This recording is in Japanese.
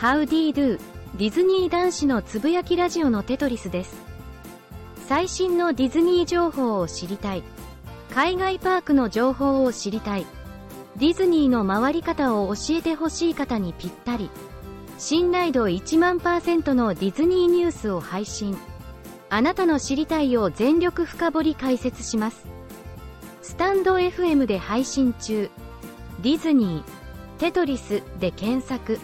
How d Do ディズニー男子のつぶやきラジオのテトリスです。最新のディズニー情報を知りたい。海外パークの情報を知りたい。ディズニーの回り方を教えてほしい方にぴったり。信頼度1万パーセントのディズニーニュースを配信。あなたの知りたいを全力深掘り解説します。スタンド FM で配信中。ディズニー、テトリスで検索。